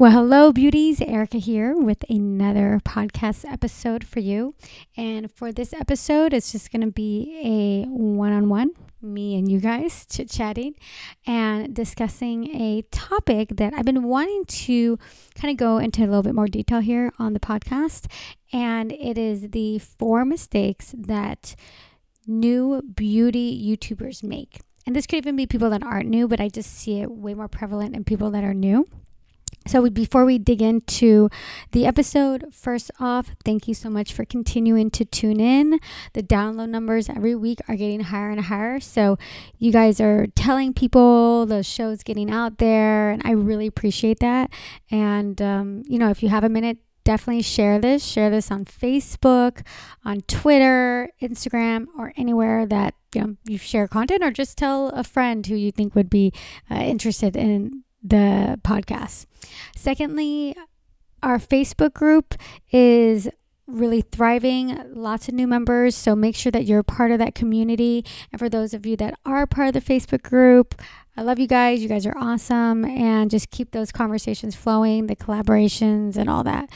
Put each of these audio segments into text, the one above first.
Well, hello, beauties. Erica here with another podcast episode for you. And for this episode, it's just going to be a one on one, me and you guys chit chatting and discussing a topic that I've been wanting to kind of go into a little bit more detail here on the podcast. And it is the four mistakes that new beauty YouTubers make. And this could even be people that aren't new, but I just see it way more prevalent in people that are new. So, before we dig into the episode, first off, thank you so much for continuing to tune in. The download numbers every week are getting higher and higher. So, you guys are telling people the show's getting out there, and I really appreciate that. And, um, you know, if you have a minute, definitely share this. Share this on Facebook, on Twitter, Instagram, or anywhere that you know you share content, or just tell a friend who you think would be uh, interested in the podcast. Secondly, our Facebook group is really thriving, lots of new members. So make sure that you're part of that community. And for those of you that are part of the Facebook group, I love you guys. You guys are awesome. And just keep those conversations flowing, the collaborations, and all that.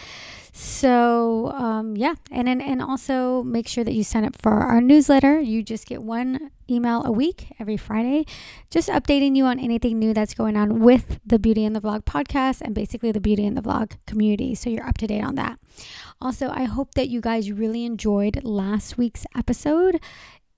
So um, yeah, and, and and also make sure that you sign up for our newsletter. You just get one email a week every Friday, just updating you on anything new that's going on with the Beauty and the Vlog podcast and basically the Beauty and the Vlog community. So you're up to date on that. Also, I hope that you guys really enjoyed last week's episode.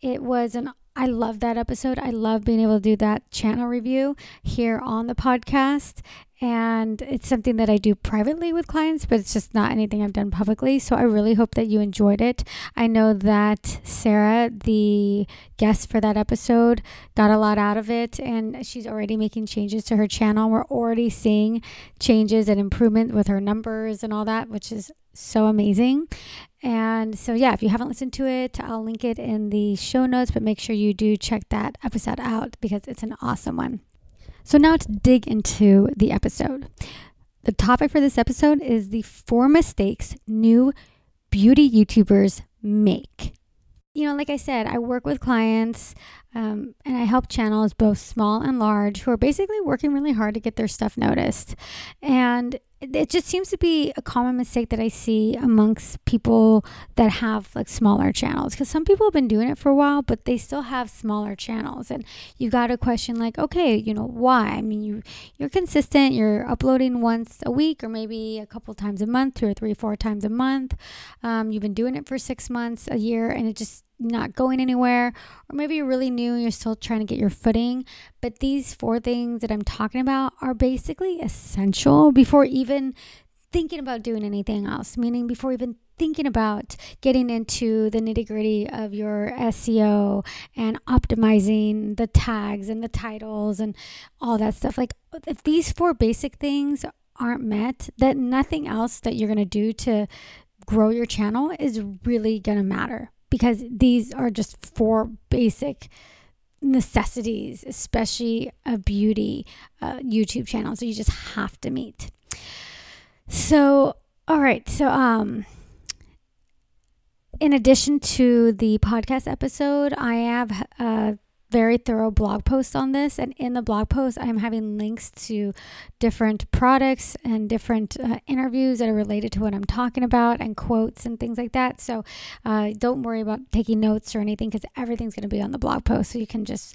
It was an I love that episode. I love being able to do that channel review here on the podcast. And it's something that I do privately with clients, but it's just not anything I've done publicly. So I really hope that you enjoyed it. I know that Sarah, the guest for that episode, got a lot out of it, and she's already making changes to her channel. We're already seeing changes and improvement with her numbers and all that, which is so amazing. And so, yeah, if you haven't listened to it, I'll link it in the show notes, but make sure you do check that episode out because it's an awesome one. So, now to dig into the episode. The topic for this episode is the four mistakes new beauty YouTubers make. You know, like I said, I work with clients um, and I help channels, both small and large, who are basically working really hard to get their stuff noticed. And it just seems to be a common mistake that I see amongst people that have like smaller channels because some people have been doing it for a while, but they still have smaller channels. And you got to question like, okay, you know, why? I mean, you you're consistent, you're uploading once a week or maybe a couple times a month, two or three, four times a month. Um, you've been doing it for six months, a year, and it just not going anywhere, or maybe you're really new and you're still trying to get your footing. But these four things that I'm talking about are basically essential before even thinking about doing anything else, meaning before even thinking about getting into the nitty gritty of your SEO and optimizing the tags and the titles and all that stuff. Like, if these four basic things aren't met, that nothing else that you're going to do to grow your channel is really going to matter because these are just four basic necessities, especially a beauty uh, YouTube channel. So you just have to meet. So, all right. So, um, in addition to the podcast episode, I have uh, very thorough blog post on this. And in the blog post, I'm having links to different products and different uh, interviews that are related to what I'm talking about and quotes and things like that. So uh, don't worry about taking notes or anything because everything's going to be on the blog post. So you can just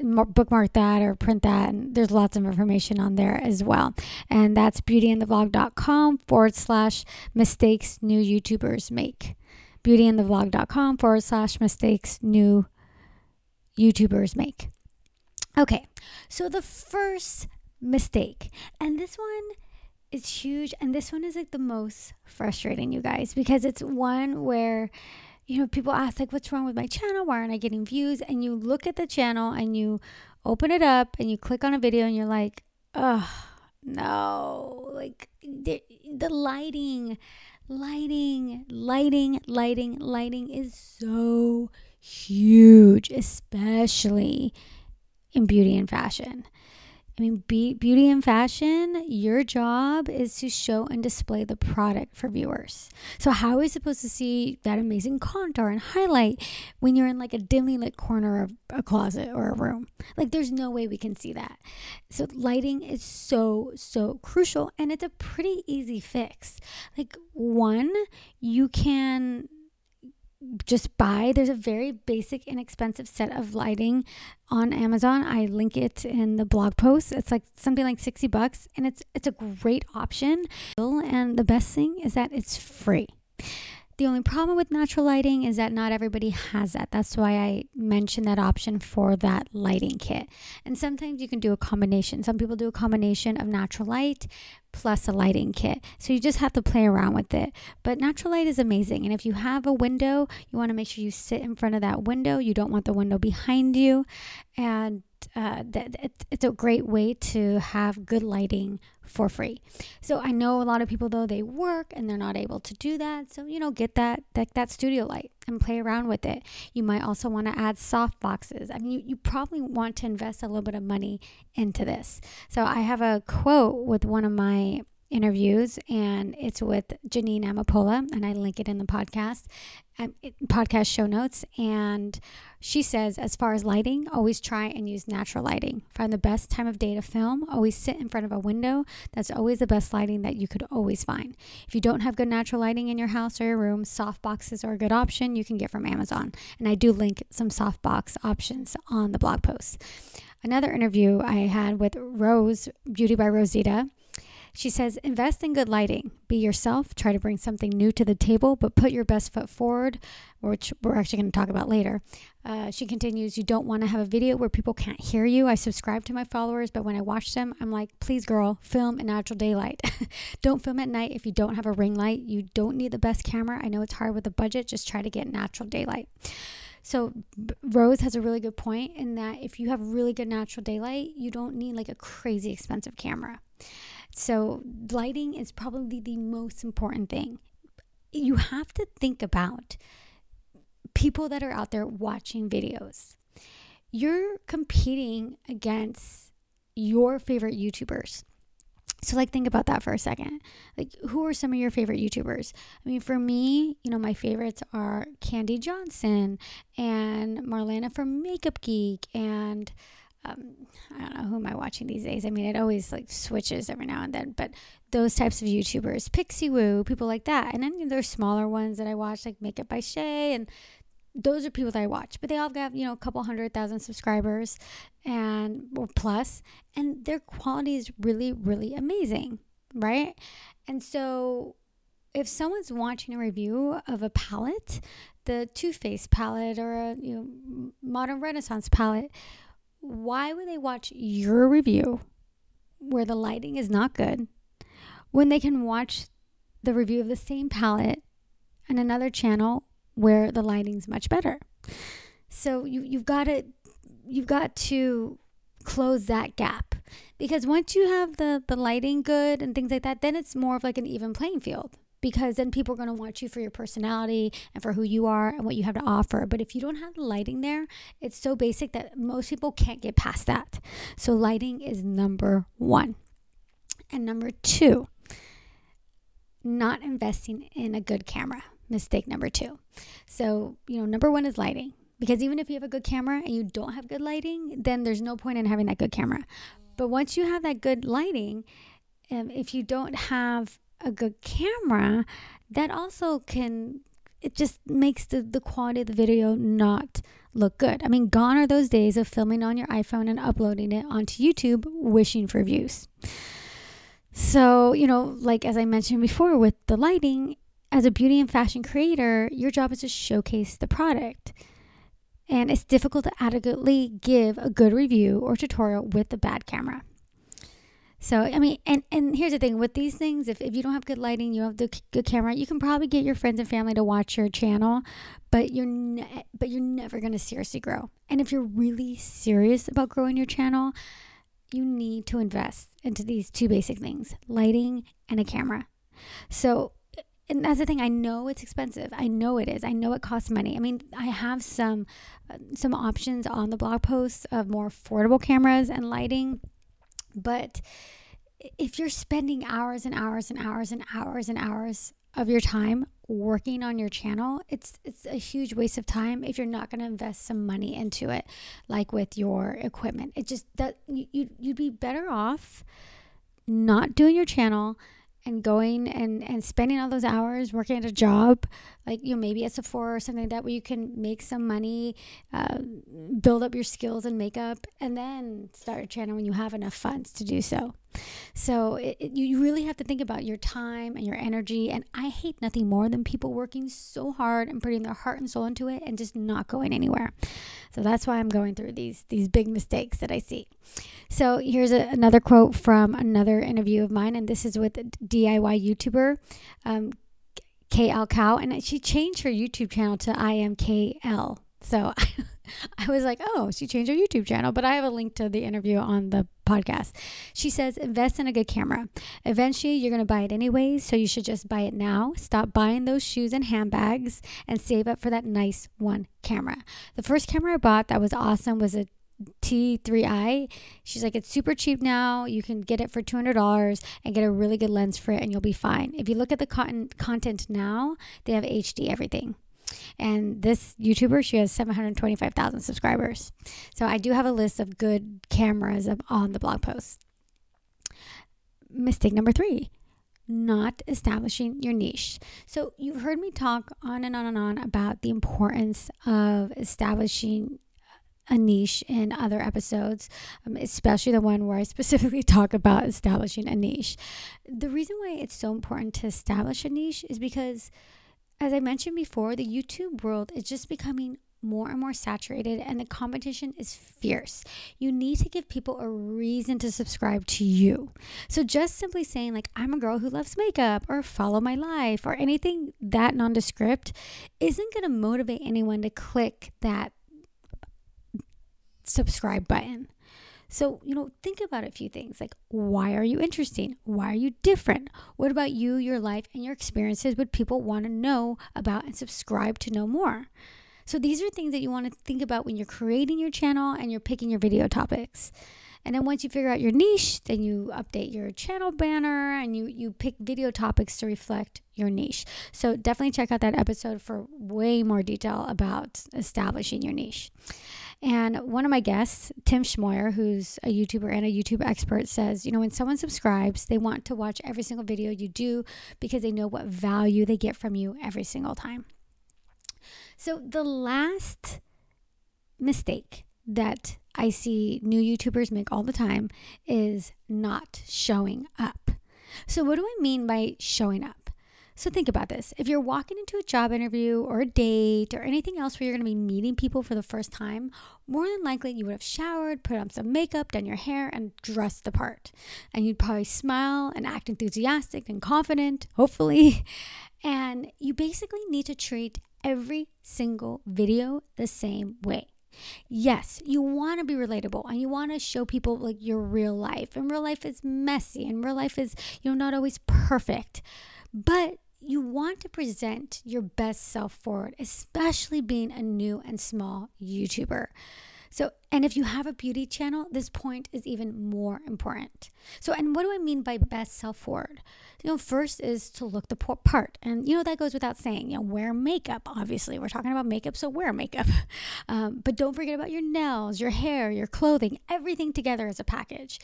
bookmark that or print that and there's lots of information on there as well and that's beautyandthevlog.com forward slash mistakes new youtubers make beautyandthevlog.com forward slash mistakes new YouTubers make. Okay, so the first mistake, and this one is huge, and this one is like the most frustrating, you guys, because it's one where you know people ask like what's wrong with my channel? Why aren't i getting views? And you look at the channel and you open it up and you click on a video and you're like oh no. Like the, the lighting lighting lighting lighting lighting is so huge, especially in beauty and fashion. I mean, be, beauty and fashion, your job is to show and display the product for viewers. So, how are we supposed to see that amazing contour and highlight when you're in like a dimly lit corner of a closet or a room? Like, there's no way we can see that. So, lighting is so, so crucial and it's a pretty easy fix. Like, one, you can just buy. There's a very basic, inexpensive set of lighting on Amazon. I link it in the blog post. It's like something like 60 bucks and it's it's a great option. And the best thing is that it's free. The only problem with natural lighting is that not everybody has that. That's why I mentioned that option for that lighting kit. And sometimes you can do a combination. Some people do a combination of natural light plus a lighting kit. So you just have to play around with it. But natural light is amazing. And if you have a window, you want to make sure you sit in front of that window. You don't want the window behind you. And uh, it's a great way to have good lighting for free. So I know a lot of people though they work and they're not able to do that. So you know, get that that, that studio light and play around with it. You might also want to add soft boxes. I mean, you, you probably want to invest a little bit of money into this. So I have a quote with one of my interviews, and it's with Janine Amapola, and I link it in the podcast, um, podcast show notes. And she says, as far as lighting, always try and use natural lighting. Find the best time of day to film. Always sit in front of a window. That's always the best lighting that you could always find. If you don't have good natural lighting in your house or your room, soft boxes are a good option you can get from Amazon. And I do link some soft box options on the blog post. Another interview I had with Rose, Beauty by Rosita she says, invest in good lighting. Be yourself. Try to bring something new to the table, but put your best foot forward, which we're actually going to talk about later. Uh, she continues, You don't want to have a video where people can't hear you. I subscribe to my followers, but when I watch them, I'm like, Please, girl, film in natural daylight. don't film at night if you don't have a ring light. You don't need the best camera. I know it's hard with a budget. Just try to get natural daylight. So Rose has a really good point in that if you have really good natural daylight, you don't need like a crazy expensive camera. So, lighting is probably the most important thing. You have to think about people that are out there watching videos. You're competing against your favorite YouTubers. So, like, think about that for a second. Like, who are some of your favorite YouTubers? I mean, for me, you know, my favorites are Kandee Johnson and Marlena from Makeup Geek and um, I don't know who am I watching these days. I mean, it always like switches every now and then, but those types of YouTubers, Pixiwoo, people like that, and then there's smaller ones that I watch like Makeup by Shay, and those are people that I watch. But they all have you know a couple hundred thousand subscribers and or plus, and their quality is really really amazing, right? And so if someone's watching a review of a palette, the Too Faced palette or a you know modern Renaissance palette why would they watch your review where the lighting is not good when they can watch the review of the same palette on another channel where the lighting's much better? So you you've got to you've got to close that gap because once you have the the lighting good and things like that then it's more of like an even playing field because then people are going to want you for your personality and for who you are and what you have to offer. But if you don't have the lighting there, it's so basic that most people can't get past that. So, lighting is number one. And number two, not investing in a good camera. Mistake number two. So, you know, number one is lighting. Because even if you have a good camera and you don't have good lighting, then there's no point in having that good camera. But once you have that good lighting, um, if you don't have a good camera, that also can it just makes the, the quality of the video not look good. I mean, gone are those days of filming on your iPhone and uploading it onto YouTube wishing for views. So, you know, like as I mentioned before with the lighting, as a beauty and fashion creator, your job is to showcase the product. And it's difficult to adequately give a good review or tutorial with a bad camera. So I mean, and and here's the thing with these things: if, if you don't have good lighting, you don't have the good camera, you can probably get your friends and family to watch your channel, but you're ne- but you're never gonna seriously grow. And if you're really serious about growing your channel, you need to invest into these two basic things: lighting and a camera. So and that's the thing i know it's expensive i know it is i know it costs money i mean i have some uh, some options on the blog posts of more affordable cameras and lighting But if you're spending hours and hours and hours and hours and hours of your time working on your channel, it's it's a huge waste of time if you're not going to invest some money into it, like with your equipment. It just that you you'd be better off not doing your channel and going and and spending all those hours working at a job like you know maybe at Sephora or something like that where you can make some money uh, build up your skills in makeup and then start a channel when you have enough funds to do so. So it, it, you really have to think about your time and your energy and I hate nothing more than people working so hard and putting their heart and soul into it and just not going anywhere. So that's why I'm going through these these big mistakes that I see. So here's a, another quote from another interview of mine and this is with a DIY YouTuber. Um, KL Cow, and she changed her YouTube channel to I am KL. So I was like, oh, she changed her YouTube channel, but I have a link to the interview on the podcast. She says, invest in a good camera. Eventually, you're going to buy it anyways, so you should just buy it now. Stop buying those shoes and handbags and save up for that nice one camera. The first camera I bought that was awesome was a T3i. She's like, it's super cheap now. You can get it for $200 and get a really good lens for it, and you'll be fine. If you look at the con- content now, they have HD everything. And this YouTuber, she has 725,000 subscribers. So I do have a list of good cameras on the blog post. Mistake number three not establishing your niche. So, you've heard me talk on and on and on about the importance of establishing a niche in other episodes, um, especially the one where I specifically talk about establishing a niche. The reason why it's so important to establish a niche is because, as I mentioned before, the YouTube world is just becoming more and more saturated and the competition is fierce. You need to give people a reason to subscribe to you. So just simply saying like I'm a girl who loves makeup or follow my life or anything that nondescript isn't going to motivate anyone to click that subscribe button. So, you know, think about a few things like why are you interesting? Why are you different? What about you, your life, and your experiences would people want to know about and subscribe to know more? So, these are things that you want to think about when you're creating your channel and you're picking your video topics. And then once you figure out your niche, then you update your channel banner and you you pick video topics to reflect your niche. So definitely check out that episode for way more detail about establishing your niche. And one of my guests, Tim Schmoyer, who's a YouTuber and a YouTube expert, says, you know, when someone subscribes, they want to watch every single video you do because they know what value they get from you every single time. So the last mistake that I see new YouTubers make all the time is not showing up. So, what do I mean by showing up? So think about this. If you're walking into a job interview or a date or anything else where you're going to be meeting people for the first time, more than likely you would have showered, put on some makeup, done your hair, and dressed the part. And you'd probably smile and act enthusiastic and confident, hopefully. And you basically need to treat every single video the same way. Yes, you want to be relatable and you want to show people like your real life. And real life is messy and real life is, you know, not always perfect. But you want to present your best self forward, especially being a new and small YouTuber. So, and if you have a beauty channel, this point is even more important. So, and what do I mean by best self forward? You know, first is to look the part. And, you know, that goes without saying, you know, wear makeup, obviously. We're talking about makeup, so wear makeup. Um, but don't forget about your nails, your hair, your clothing, everything together as a package.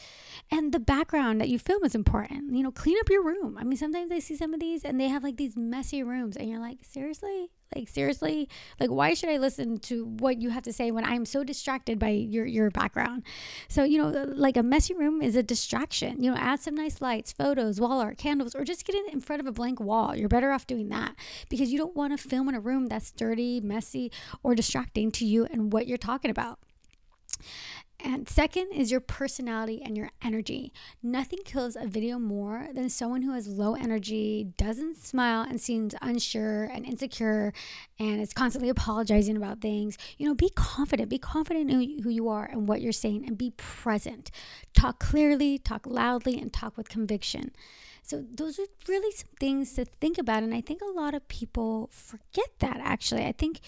And the background that you film is important. You know, clean up your room. I mean, sometimes I see some of these and they have like these messy rooms, and you're like, seriously? Like seriously, like why should I listen to what you have to say when I'm so distracted by your your background? So you know, uh, like a messy room is a distraction. You know, add some nice lights, photos, wall art, candles, or just get it in front of a blank wall. You're better off doing that because you don't want to film in a room that's dirty, messy, or distracting to you and what you're talking about. And second is your personality and your energy. Nothing kills a video more than someone who has low energy, doesn't smile, and seems unsure and insecure and is constantly apologizing about things. You know, be confident. Be confident in who you are and what you're saying and be present. Talk clearly, talk loudly, and talk with conviction. So, those are really some things to think about. And I think a lot of people forget that actually. I think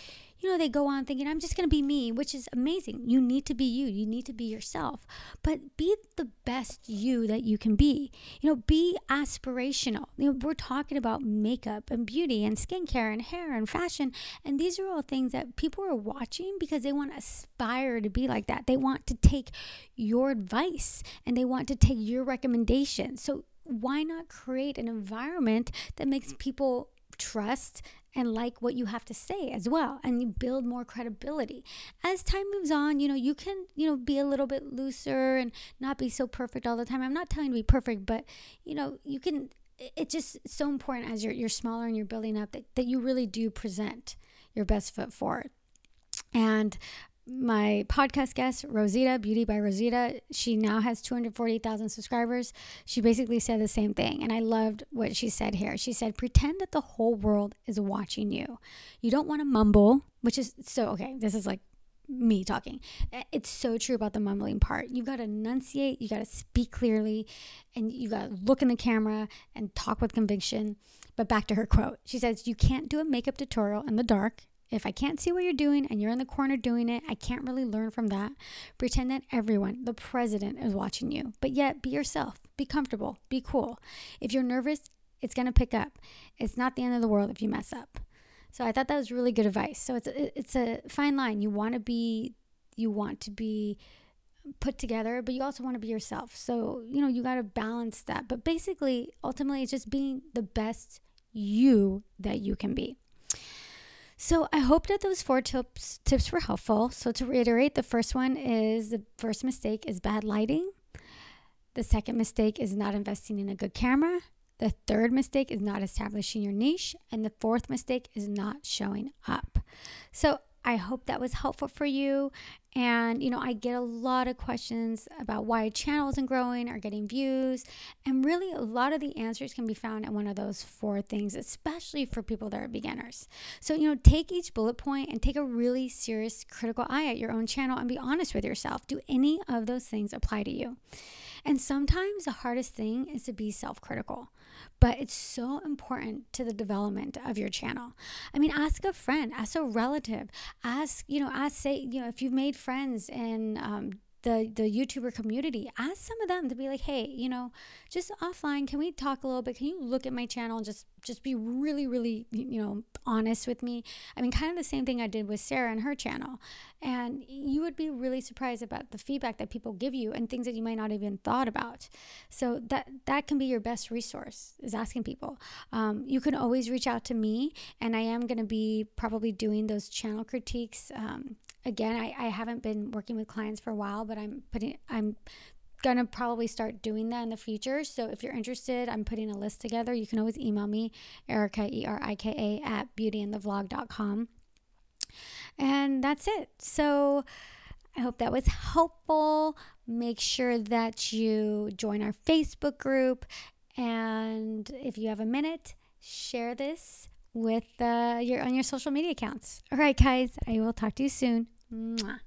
you know, they go on thinking, I'm just going to be me, which is amazing. You need to be you. You need to be yourself. But be the best you that you can be. You know, be aspirational. You know, we're talking about makeup and beauty and skincare and hair and fashion. And these are all things that people are watching because they want to aspire to be like that. They want to take your advice and they want to take your recommendations. So why not create an environment that makes people trust and like what you have to say as well and you build more credibility. As time moves on you know you can you know be a little bit looser and not be so perfect all the time. I'm not telling you to be perfect but you know you can it's just so important as you're, you're smaller and you're building up that, that you really do present your best foot forward. And my podcast guest, Rosita, Beauty by Rosita, she now has 240,000 subscribers. She basically said the same thing. And I loved what she said here. She said, pretend that the whole world is watching you. You don't want to mumble, which is so, okay, this is like me talking. It's so true about the mumbling part. You've got to enunciate, you got to speak clearly, and you got to look in the camera and talk with conviction. But back to her quote. She says, You can't do a makeup tutorial in the dark if I can't see what you're doing and you're in the corner doing it, I can't really learn from that. Pretend that everyone, the president, is watching you. But yet, be yourself. Be comfortable. Be cool. If you're nervous, it's going to pick up. It's not the end of the world if you mess up. So I thought that was really good advice. So it's a, it's a fine line. You want to be you want to be put together, but you also want to be yourself. So, you know, you got to balance that. But basically, ultimately, it's just being the best you that you can be. So I hope that those four tips tips were helpful. So to reiterate, the first one is the first mistake is bad lighting. The second mistake is not investing in a good camera. The third mistake is not establishing your niche. And the fourth mistake is not showing up. So I hope that was helpful for you. And, you know, I get a lot of questions about why a channel isn't growing or getting views. And really, a lot of the answers can be found in one of those four things, especially for people that are beginners. So, you know, take each bullet point and take a really serious critical eye at your own channel and be honest with yourself. Do any of those things apply to you? And sometimes the hardest thing is to be self critical but it's so important to the development of your channel. I mean, ask a friend, ask a relative, ask, you know, ask, say, you know, if you've made friends and um, the the YouTuber community, ask some of them to be like, hey, you know, just offline, can we talk a little bit? Can you look at my channel and just just be really, really, you know, honest with me? I mean, kind of the same thing I did with Sarah and her channel. And you would be really surprised about the feedback that people give you and things that you might not even thought about. So that that can be your best resource is asking people. Um, you can always reach out to me, and I am going to be probably doing those channel critiques. Um, again, I, I haven't been working with clients for a while, but I'm putting I'm gonna probably start doing that in the future. So if you're interested, I'm putting a list together. You can always email me, Erica, E R I K A at beautyandthevlog.com. And that's it. So I hope that was helpful. Make sure that you join our Facebook group. And if you have a minute, share this with uh, your on your social media accounts. All right, guys, I will talk to you soon. Mwah.